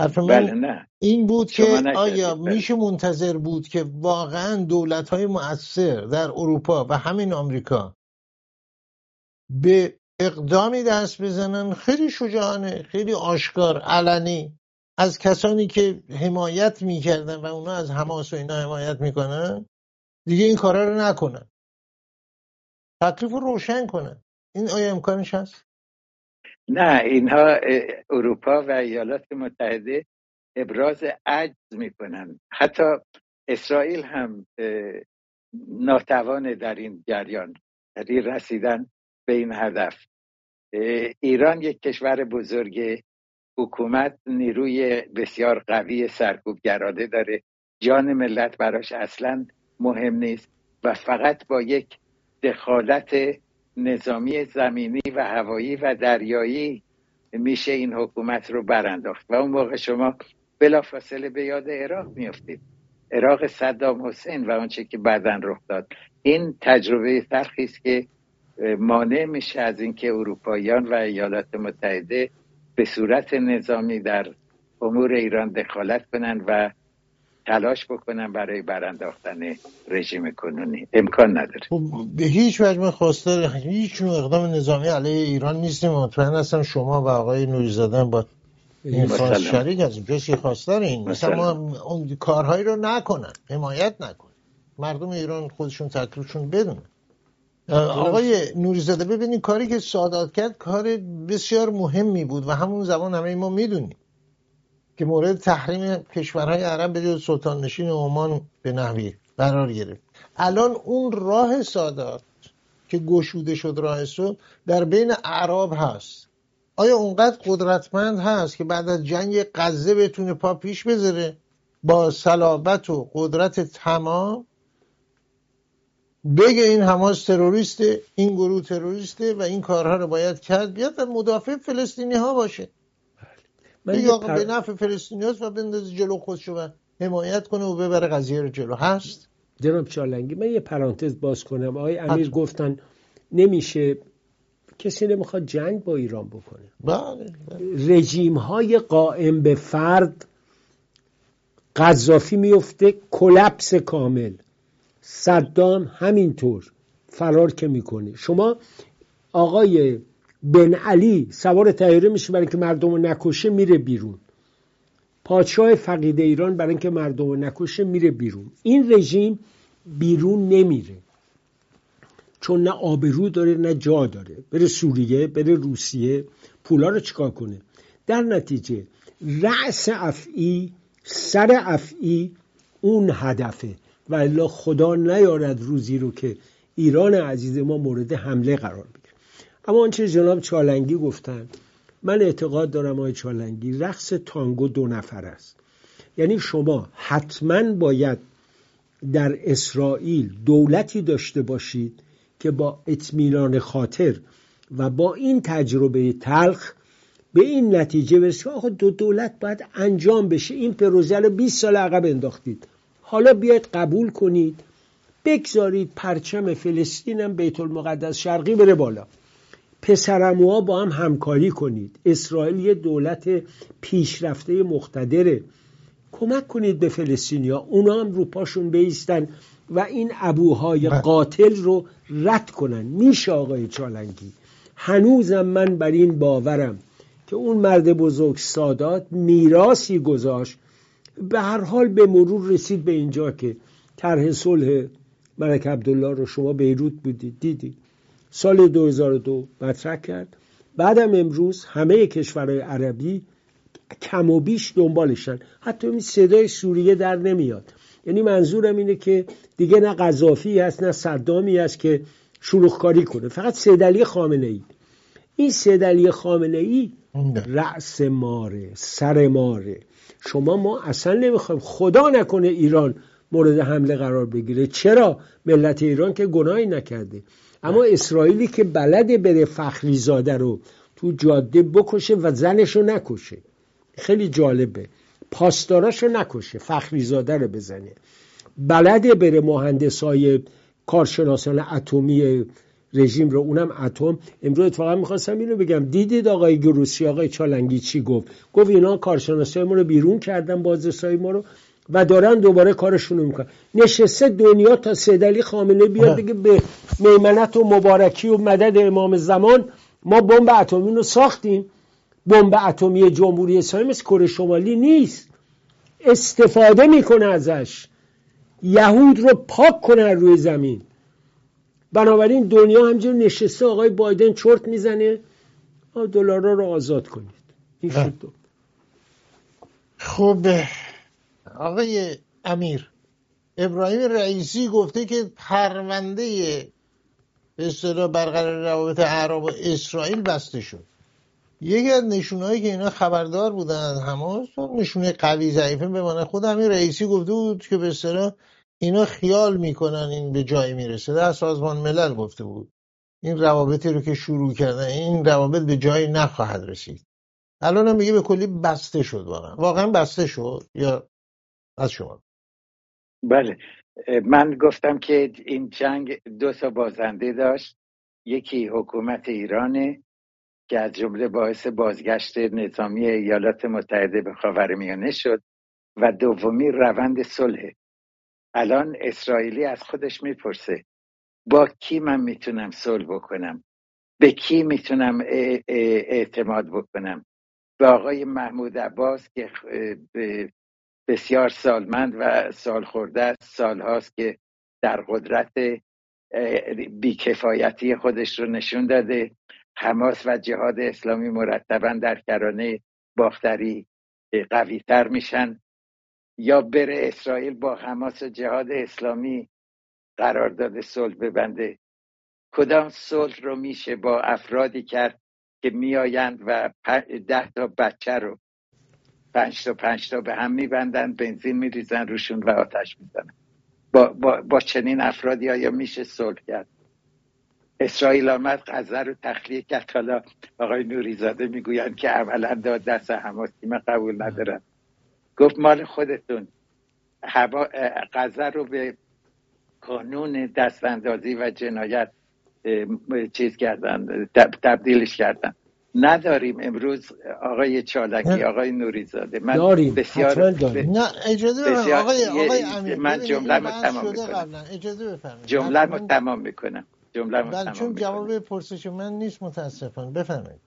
S1: حرف من
S2: بله نه.
S1: این بود که آیا
S2: بله.
S1: میشه منتظر بود که واقعا دولت های مؤثر در اروپا و همین آمریکا به اقدامی دست بزنن؟ خیلی شجاعانه خیلی آشکار علنی. از کسانی که حمایت می‌کردن و اونا از حماس و اینا حمایت می‌کنن دیگه این کارا رو نکنن. تکلیف رو روشن کنن. این آیا امکانش هست؟
S2: نه اینها اروپا و ایالات متحده ابراز عجز می‌کنن. حتی اسرائیل هم اه، ناتوانه در این جریان یعنی رسیدن به این هدف. ایران یک کشور بزرگ حکومت نیروی بسیار قوی سرکوبگرانه داره. جان ملت براش اصلا مهم نیست و فقط با یک دخالت نظامی زمینی و هوایی و دریایی میشه این حکومت رو برانداخت. و اون موقع شما بلافاصله به یاد عراق میافتید. عراق صدام حسین و آنچه که بعدا رخ داد. این تجربه تلخی است که مانع میشه از اینکه اروپاییان و ایالات متحده به صورت نظامی در امور ایران دخالت کنند و تلاش بکنن برای برانداختن رژیم کنونی. امکان نداره.
S1: خب به هیچ وجه من خواستار هیچ نوع اقدام نظامی علیه ایران نیستیم. مطمئن هستم شما و آقای نوریزاده هم با این. خواست شریک هستیم. کسی خواستار این. مثلا ما. اون کارهایی رو نکنن. حمایت نکنن. مردم ایران خودشون تکلیفشون بدونن. آقای نوریزاده ببینید کاری که سادات کرد کار بسیار مهمی بود و همون زمان همه ما می‌دونیم. که مورد تحریم کشورهای عرب به سلطان نشین عمان به نحوی قرار گرفت. الان اون راه سادات که گشوده شد راه سو در بین اعراب هست. آیا اونقدر قدرتمند هست که بعد از جنگ غزه بتونه پا پیش بذاره با صلابت و قدرت تمام بگه این حماس تروریسته این گروه تروریسته و این کارها رو باید کرد؟ بیاد و مدافع فلسطینی ها باشه.
S3: یه
S1: آقا
S3: پر-
S1: به نفع فلسطینی هاست و بندازه جلو خودشو و حمایت کنه و ببره قضیه رو جلو. هست
S3: جناب چالنگی من یه پرانتز باز کنم. آقای امیر
S1: حتما.
S3: گفتن نمیشه کسی نمی‌خواد جنگ با ایران بکنه.
S1: بله بله.
S3: رژیم های قائم به فرد قذافی میفته کلپس کامل. صدام همینطور فرار که می‌کنه. شما آقای بن علی سوار تیاره میشه برای اینکه مردم رو نکشه میره بیرون. پادشاه فقید ایران برای اینکه مردم رو نکشه میره بیرون. این رژیم بیرون نمیره. چون نه آبرو داره نه جا داره. بره سوریه بره روسیه پولا رو چیکار کنه؟ در نتیجه رأس افعی سر افعی اون هدفه. و الا خدا نیارد روزی رو که ایران عزیز ما مورد حمله قرار بگیره. اما آنچه جناب چالنگی گفتن. من اعتقاد دارم آقای چالنگی رقص تانگو دو نفر است. یعنی شما حتما باید در اسرائیل دولتی داشته باشید که با اطمینان خاطر و با این تجربه تلخ به این نتیجه برسید آقا دو دولت باید انجام بشه. این پروژه رو 20 سال عقب انداختید. حالا بیاید قبول کنید. بگذارید پرچم فلسطین هم بیت المقدس شرقی بره بالا. پسرموها با هم همکاری کنید. اسرائیل یه دولت پیشرفته مقتدره. کمک کنید به فلسطینیا. اونا هم رو پاشون بیستن و این ابوهای بله. قاتل رو رد کنن. میشه آقای چالنگی؟ هنوزم من بر این باورم که اون مرد بزرگ سادات میراسی گذاشت. به هر حال به مرور رسید به اینجا که طرح صلح ملک عبدالله رو شما بیروت بودید. دیدید. سال 2002 مطرح کرد. بعدم امروز همه کشورهای عربی کم و بیش دنبالشن. حتی این صدای سوریه در نمیاد. یعنی منظورم اینه که دیگه نه قذافی هست نه صدامی هست که شلوغکاری کنه. فقط سیدلی خامنه ای این سیدلی خامنه ای رأس ماره سر ماره. شما ما اصلا نمی‌خوایم خدا نکنه ایران مورد حمله قرار بگیره. چرا؟ ملت ایران که گناهی نکرده. اما اسرائیلی که بلده بره فخری زاده رو تو جاده بکشه و زنشو نکشه. خیلی جالبه. پاسداراشو نکشه فخری زاده رو بزنه. بلده بره مهندسای کارشناسان اتمی رژیم رو. اونم اتم. امروز اتفاقا می‌خواستم اینو بگم. دیدید آقای گروسی؟ آقای چالنگی چی گفت؟ گفت اینا کارشناسای ما رو بیرون کردن بازرسای ما رو. و دارن دوباره کارشون رو می‌کنن. نشسته دنیا تا سیدلی خامنه بیاد بگه به میمنت و مبارکی و مدد امام زمان ما بمب اتمی رو ساختیم. بمب اتمی جمهوری اسلامی مثل کره شمالی نیست. استفاده می‌کنه ازش. یهود رو پاک کنه روی زمین. بنابراین دنیا همجور نشسته آقای بایدن چرت می‌زنه. دلارا رو آزاد کنید. این شد.
S1: خب آقای امیر ابراهیم رئیسی گفته که پرونده به اصطلاح برقرار روابط عرب و اسرائیل بسته شد. یکی از نشونهایی که اینا خبردار بودن همه نشونه قوی ضعیفه بمانه خود همین رئیسی گفته بود که به اصطلاح اینا خیال می‌کنن این به جایی می‌رسه. در سازمان ملل گفته بود. این روابطی رو که شروع کردن این روابط به جایی نخواهد رسید. الان هم میگه به کلی بسته شد واقعا. واقعا بسته شد یا از شما.
S2: بله. من گفتم که این جنگ دو تا بازنده داشت. یکی حکومت ایرانه که از جمله باعث بازگشت نظامی ایالات متحده به خاورمیانه شد و دومی روند صلح. الان اسرائیلی از خودش می‌پرسه با کی من می‌تونم صلح بکنم؟ به کی می‌تونم اعتماد بکنم؟ به آقای محمود عباس که بسیار سالمند و سال خورده است. سال هاست که در قدرت بیکفایتی خودش رو نشون داده. حماس و جهاد اسلامی مرتبا در کرانه باختری قویتر میشن. یا بره اسرائیل با حماس و جهاد اسلامی قرارداد صلح ببنده. کدام صلح رو میشه با افرادی کرد که میآیند و ده تا بچه رو پنج تا پنج تا به هم میبندن بنزین میریزن روشون و آتش می‌زنن. با, با, با چنین افرادی آیا میشه صلح کرد؟ اسرائیل آمد غزه رو تخلیه کرد. حالا آقای نوریزاده می‌گویند که عملا داد دست حماسی من قبول ندارم گفت مال خودتون. غزه رو به قانون دستاندازی و جنایت چیز کردن تبدیلش کردن. نداریم امروز آقای چالکی آقای نوریزاده.
S3: من داریم بسیار
S1: داریم. نه اجازه بسیار آقای, آقای امیر
S2: من جمله رو تمام می‌کنم. جمله رو تمام می‌کنم. جمله رو
S1: تمام چون جواب پرسش من نیست متاسفانه. بفرمایید.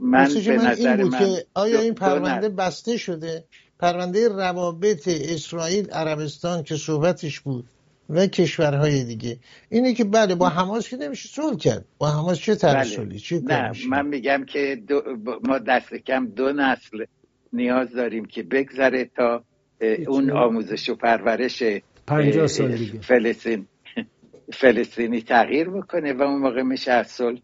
S2: من به
S1: من
S2: نظر
S1: این بود
S2: من
S1: که آیا این پرونده بسته شده؟ پرونده روابط اسرائیل عربستان که صحبتش بود. و کشورهای دیگه. اینه که بله با حماس که نمیشه صلح کرد. با حماس چه ترسلی بله. چه
S2: نه من میگم که دو ما دست کم دو نسل نیاز داریم که بگذره تا اون آموزش و پرورش
S3: سال دیگه.
S2: فلسطین فلسطینی تغییر بکنه و اون موقع میشه از صلح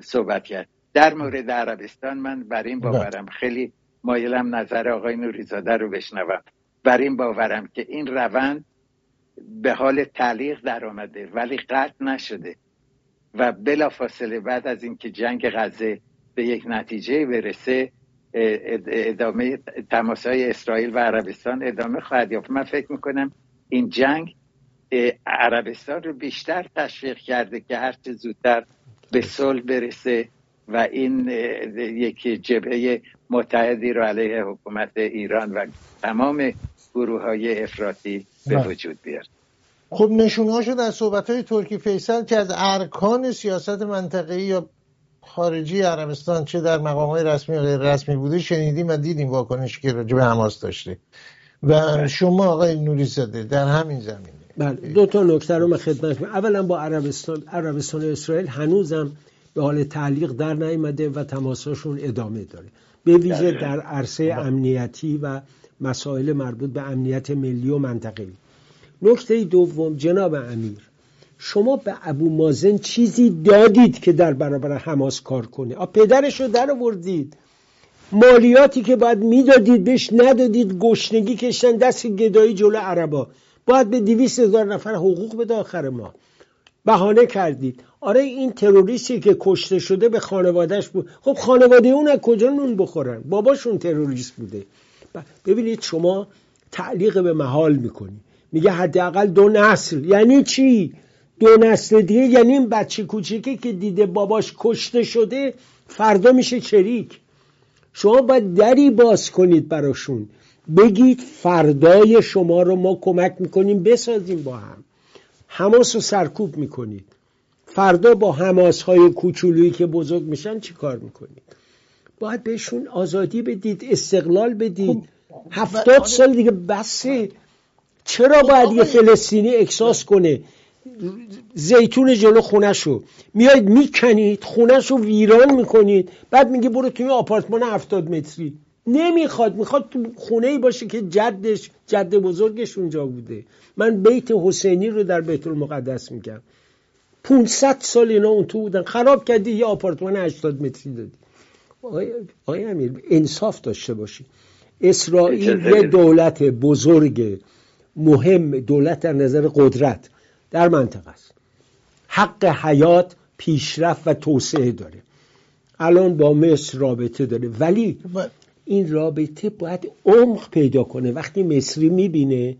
S2: صحبت کرد. در مورد عربستان من بر این بله. باورم. خیلی مایلم نظر آقای نوریزاده رو بشنوم. بر این باورم که این روند به حال تعلیق در آمده ولی قطع نشده. و بلافاصله بعد از اینکه جنگ غزه به یک نتیجه برسه ادامه تماسهای اسرائیل و عربستان ادامه خواهد یافت. من فکر می‌کنم این جنگ عربستان رو بیشتر تشویق کرده که هرچه زودتر به صلح برسه. و این یک جبهه متحدی رو علیه حکومت ایران و تمام گروه های افراطی به بله. وجود بیارد
S1: خب نشونهاشو در صحبت های ترکی فیصل که از ارکان سیاست منطقه‌ای یا خارجی عربستان چه در مقام های رسمی و غیر رسمی بوده شنیدیم و دیدیم واکنشی که راجع به حماس داشته و بله. شما آقای نوری زاده در همین زمینه
S3: بله دو تا نکته رو من خدمت اولا با عربستان عربستان اسرائیل هنوزم به حال تعلیق در نیامده و تماساشون ادامه داره. به ویژه در عرصه امنیتی و مسائل مربوط به امنیت ملی و منطقه‌ای. نکته دوم جناب امیر شما به ابو مازن چیزی دادید که در برابر حماس کار کنه؟ آ پدرش رو در آوردید مالیاتی که باید می‌دادید بهش ندادید. گشنگی کشتن دست گدایی جلو عربا. باید به دیویست هزار نفر حقوق به آخر ما بهانه کردید. آره این تروریستی که کشته شده به خانوادهش بود. خب خانواده اون از کجا نون بخورن؟ باباشون تروریست بوده. ببینید شما تعلیق به محال می‌کنی. میگه حداقل دو نسل. یعنی چی؟ دو نسل دیگه یعنی این بچه کوچیکی که دیده باباش کشته شده فردا میشه چریک. شما باید دری باز کنید براشون. بگید فردای شما رو ما کمک می‌کنیم بسازیم با هم. حماس رو سرکوب می‌کنید. فردا با حماس های کوچولویی که بزرگ میشن چی کار می‌کنید؟ باید بهشون آزادی بدید استقلال بدید. خب، هفتاد سال دیگه بسه. چرا باید یه فلسطینی احساس کنه؟ زیتون جلو خونهشو. میاید می‌کنید خونهشو ویران می‌کنید. بعد میگه برو توی آپارتمان هفتاد متری. نمی‌خواد. می‌خواد تو خونه ای باشه که جدش جد بزرگش اونجا بوده. من بیت حسینی رو در بیت المقدس میگم. 500 سال اینا اون تو بودن. خراب کردی یه آپارتمان 80 متری دادی. آقای امیر انصاف داشته باشی. اسرائیل یه دولت بزرگ مهم دولت در نظر قدرت در منطقه است. حق حیات پیشرفت و توسعه داره. الان با مصر رابطه داره. ولی این رابطه باید عمق پیدا کنه. وقتی مصری می‌بینه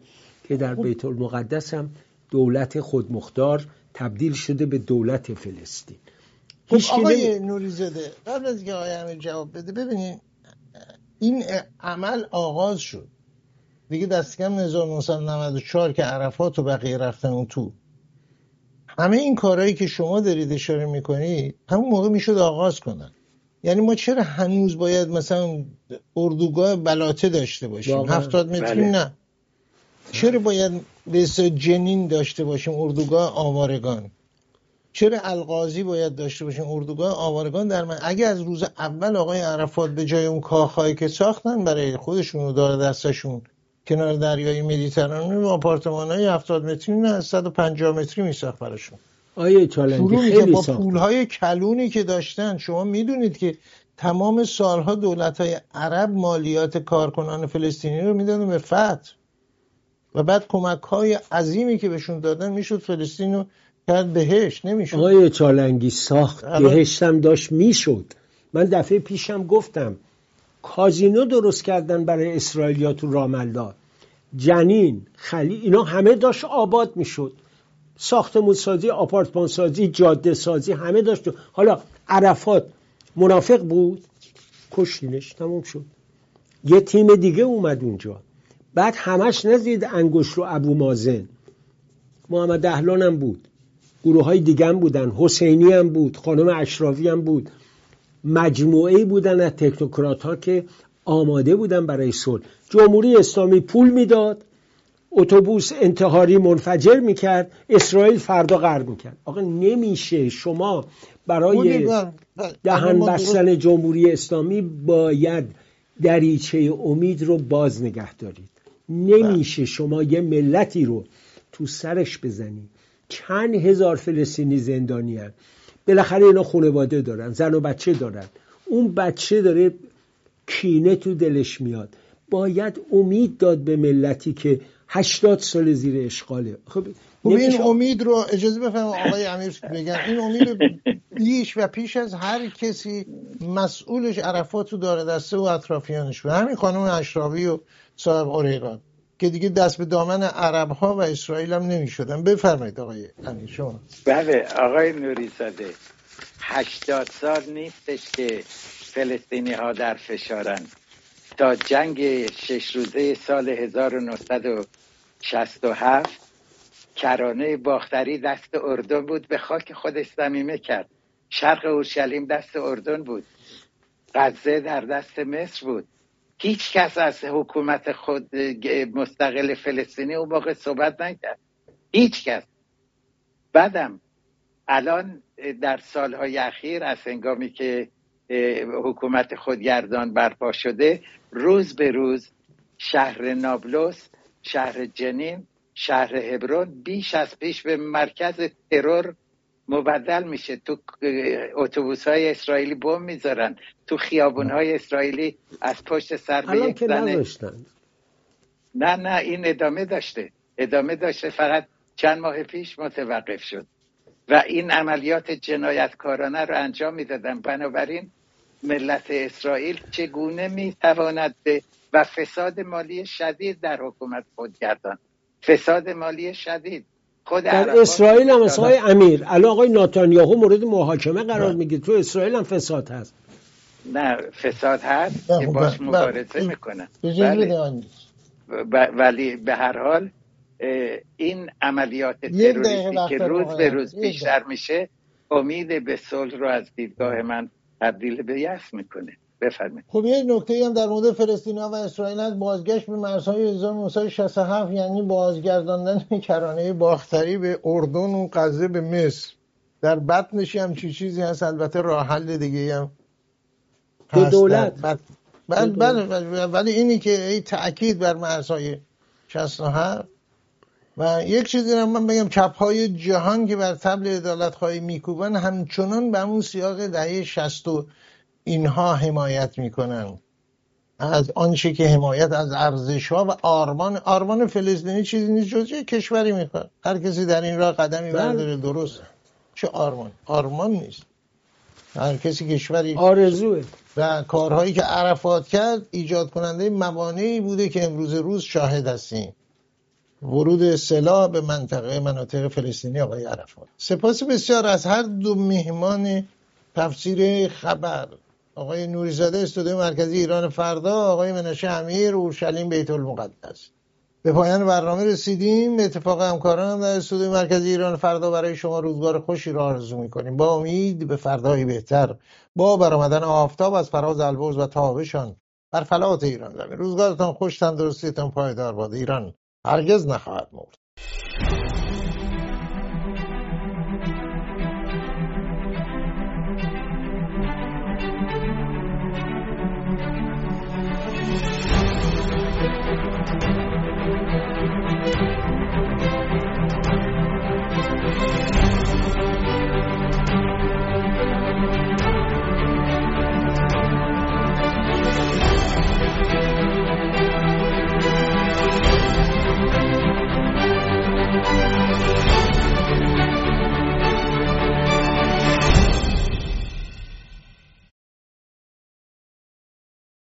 S3: که در. بیت المقدس هم دولت خودمختار تبدیل شده به دولت فلسطین.
S1: خب آقای نوریزاده قبل از که آقای جواب بده ببینید این عمل آغاز شد. دیگه دست کم 1994 که عرفات و بقیه رفتن اون تو. همه این کارهایی که شما دارید اشاره می‌کنید همون موقع می‌شد آغاز کنن. یعنی ما چرا هنوز باید مثلا اردوگاه بلاته داشته باشیم؟ هفتاد متری بله. نه. چرا باید به جنین داشته باشیم اردوگاه آوارگان. چرا القاضی باید داشته باشیم؟ اردوگاه آوارگان در من اگه از روز اول آقای عرفات به جای اون کاخهایی که ساختن برای خودشون و دار دستشون کنار دریای مدیترانه و آپارتمان های 70 متری نه 150 متری میساخت براشون.
S3: آیه چالنجی خیلی با
S1: پول های کلونی که داشتن. شما می‌دونید که تمام سالها دولت های عرب مالیات کارکنان فلسطینی رو می‌دادن به فتح. و بعد کمک های عظیمی که بهشون دادن می‌شد فلسطین رو کرد بهش نمی‌شد.
S3: آقای چالنگی ساخت بهشتم داشت می‌شد. من دفعه پیشم گفتم کازینو درست کردن برای اسرائیلیا تو راملدار جنین خلی اینا همه داشت آباد می‌شد. ساختمون سازی آپارتمان سازی جاده سازی همه داشت. حالا عرفات منافق بود؟ کشتینش تموم شد. یه تیم دیگه اومد اونجا. بعد همش نزید انگوش رو ابو مازن. محمد اهلان هم بود. گروه های دیگه هم بودن. حسینی هم بود. خانم اشرافی هم بود. مجموعه بودن از تکنوکرات ها که آماده بودن برای صلح. جمهوری اسلامی پول می‌داد. اتوبوس انتحاری منفجر می‌کرد. اسرائیل فردا غرق می‌کرد. آقا نمیشه شما برای دهن بستن جمهوری اسلامی باید دریچه امید رو باز نگه دارید. نمیشه شما یه ملتی رو تو سرش بزنی. چند هزار فلسطینی زندانی هن. بالاخره اینا خانواده دارن زن و بچه دارن. اون بچه داره کینه تو دلش میاد. باید امید داد به ملتی که هشتاد سال زیر اشغاله.
S1: خب این امید رو اجازه بفرمایید آقای امیر بگن. این امید بیش و پیش از هر کسی مسئولش عرفات رو داره دسته و اطرافیانش و همین خانم اشرابی و صاحب اوریقان که دیگه دست به دامن عرب ها و اسرائیل هم نمی شدن بفرمایید آقای امیر شما.
S2: بله آقای نوری زاده هشتاد سال نیستش که فلسطینی ها در فشارن. تا جنگ شش روزه سال 1967 کرانه باختری دست اردن بود به خاک خودش زمیمه کرد. شرق اورشلیم دست اردن بود. غزه در دست مصر بود. هیچ کس از حکومت خود مستقل فلسطینی اون موقع صحبت نکرد. هیچ کس. بعدم الان در سالهای اخیر از هنگامی که حکومت خودگردان برپا شده روز به روز شهر نابلس شهر جنین شهر هبرون بیش از پیش به مرکز ترور مبدل میشه. تو اتوبوس های اسرائیلی بم می‌ذارن. تو خیابون های اسرائیلی از پشت سر به یک زنه نه نه این ادامه داشته. ادامه داشته فقط چند ماه پیش متوقف شد. و این عملیات جنایتکارانه رو انجام می‌دادن. بنابراین ملت اسرائیل چگونه می‌تواند به و فساد مالی شدید در حکومت خودگردان فساد مالی شدید.
S3: خود در اسرائیل هم آقای امیر. الان آقای ناتانیاهو مورد محاکمه قرار میگه تو اسرائیل هم فساد هست.
S2: نه فساد هست که باش مبارزه می‌کنن ولی به هر حال این عملیات تروریستی که روز به روز بیشتر میشه امید به صلح رو از دیدگاه من تبدیل به یأس می‌کنه. بفرمایید.
S1: خب یه نکته هم در مورد فلسطین و اسرائیل هست. بازگشت به مرزهای 1967 یعنی بازگرداندن کرانه باختری به اردن و غزه به مصر. در بطنش هم چی چیزی هست؟ البته راه حل دیگه هم
S3: دو دولت.
S1: بله بله ولی اینی که ای تاکید بر مرزهای 67 و یک چیزی رو من بگم چپ های جهان که بر تبل ادالت خواهی میکوبن همچنان به اون سیاق دهه 60 اینها حمایت می‌کنن. از آنچه که حمایت از ارزش ها و آرمان آرمان فلسطینی چیزی نیست جز کشوری می‌خواد. هر کسی در این راه قدمی بله. برداره درست. چه آرمان؟ آرمان نیست. هر کسی کشوری
S3: آرزوه.
S1: و کارهایی که عرفات کرد ایجاد کننده موانعی بوده که امروز روز شاهد هستیم. ورود سلاح به منطقه مناطق فلسطینی آقای عرفات. سپاس بسیار از هر دو مهمان تفسیر خبر. آقای نوریزاده استودیو مرکزی ایران فردا آقای منشه امیر اورشلیم بیت المقدس. به پایان برنامه رسیدیم. اتفاق همکاران در استودیو مرکزی ایران فردا برای شما روزگار خوشی را آرزو می‌کنیم. با امید به فردایی بهتر. با برآمدن آفتاب از فراز البرز و تابشان بر فلات ایران زمین. روزگارتان خوش تندرستیتان پایدار باد. ایران هرگز نخواهد مرد.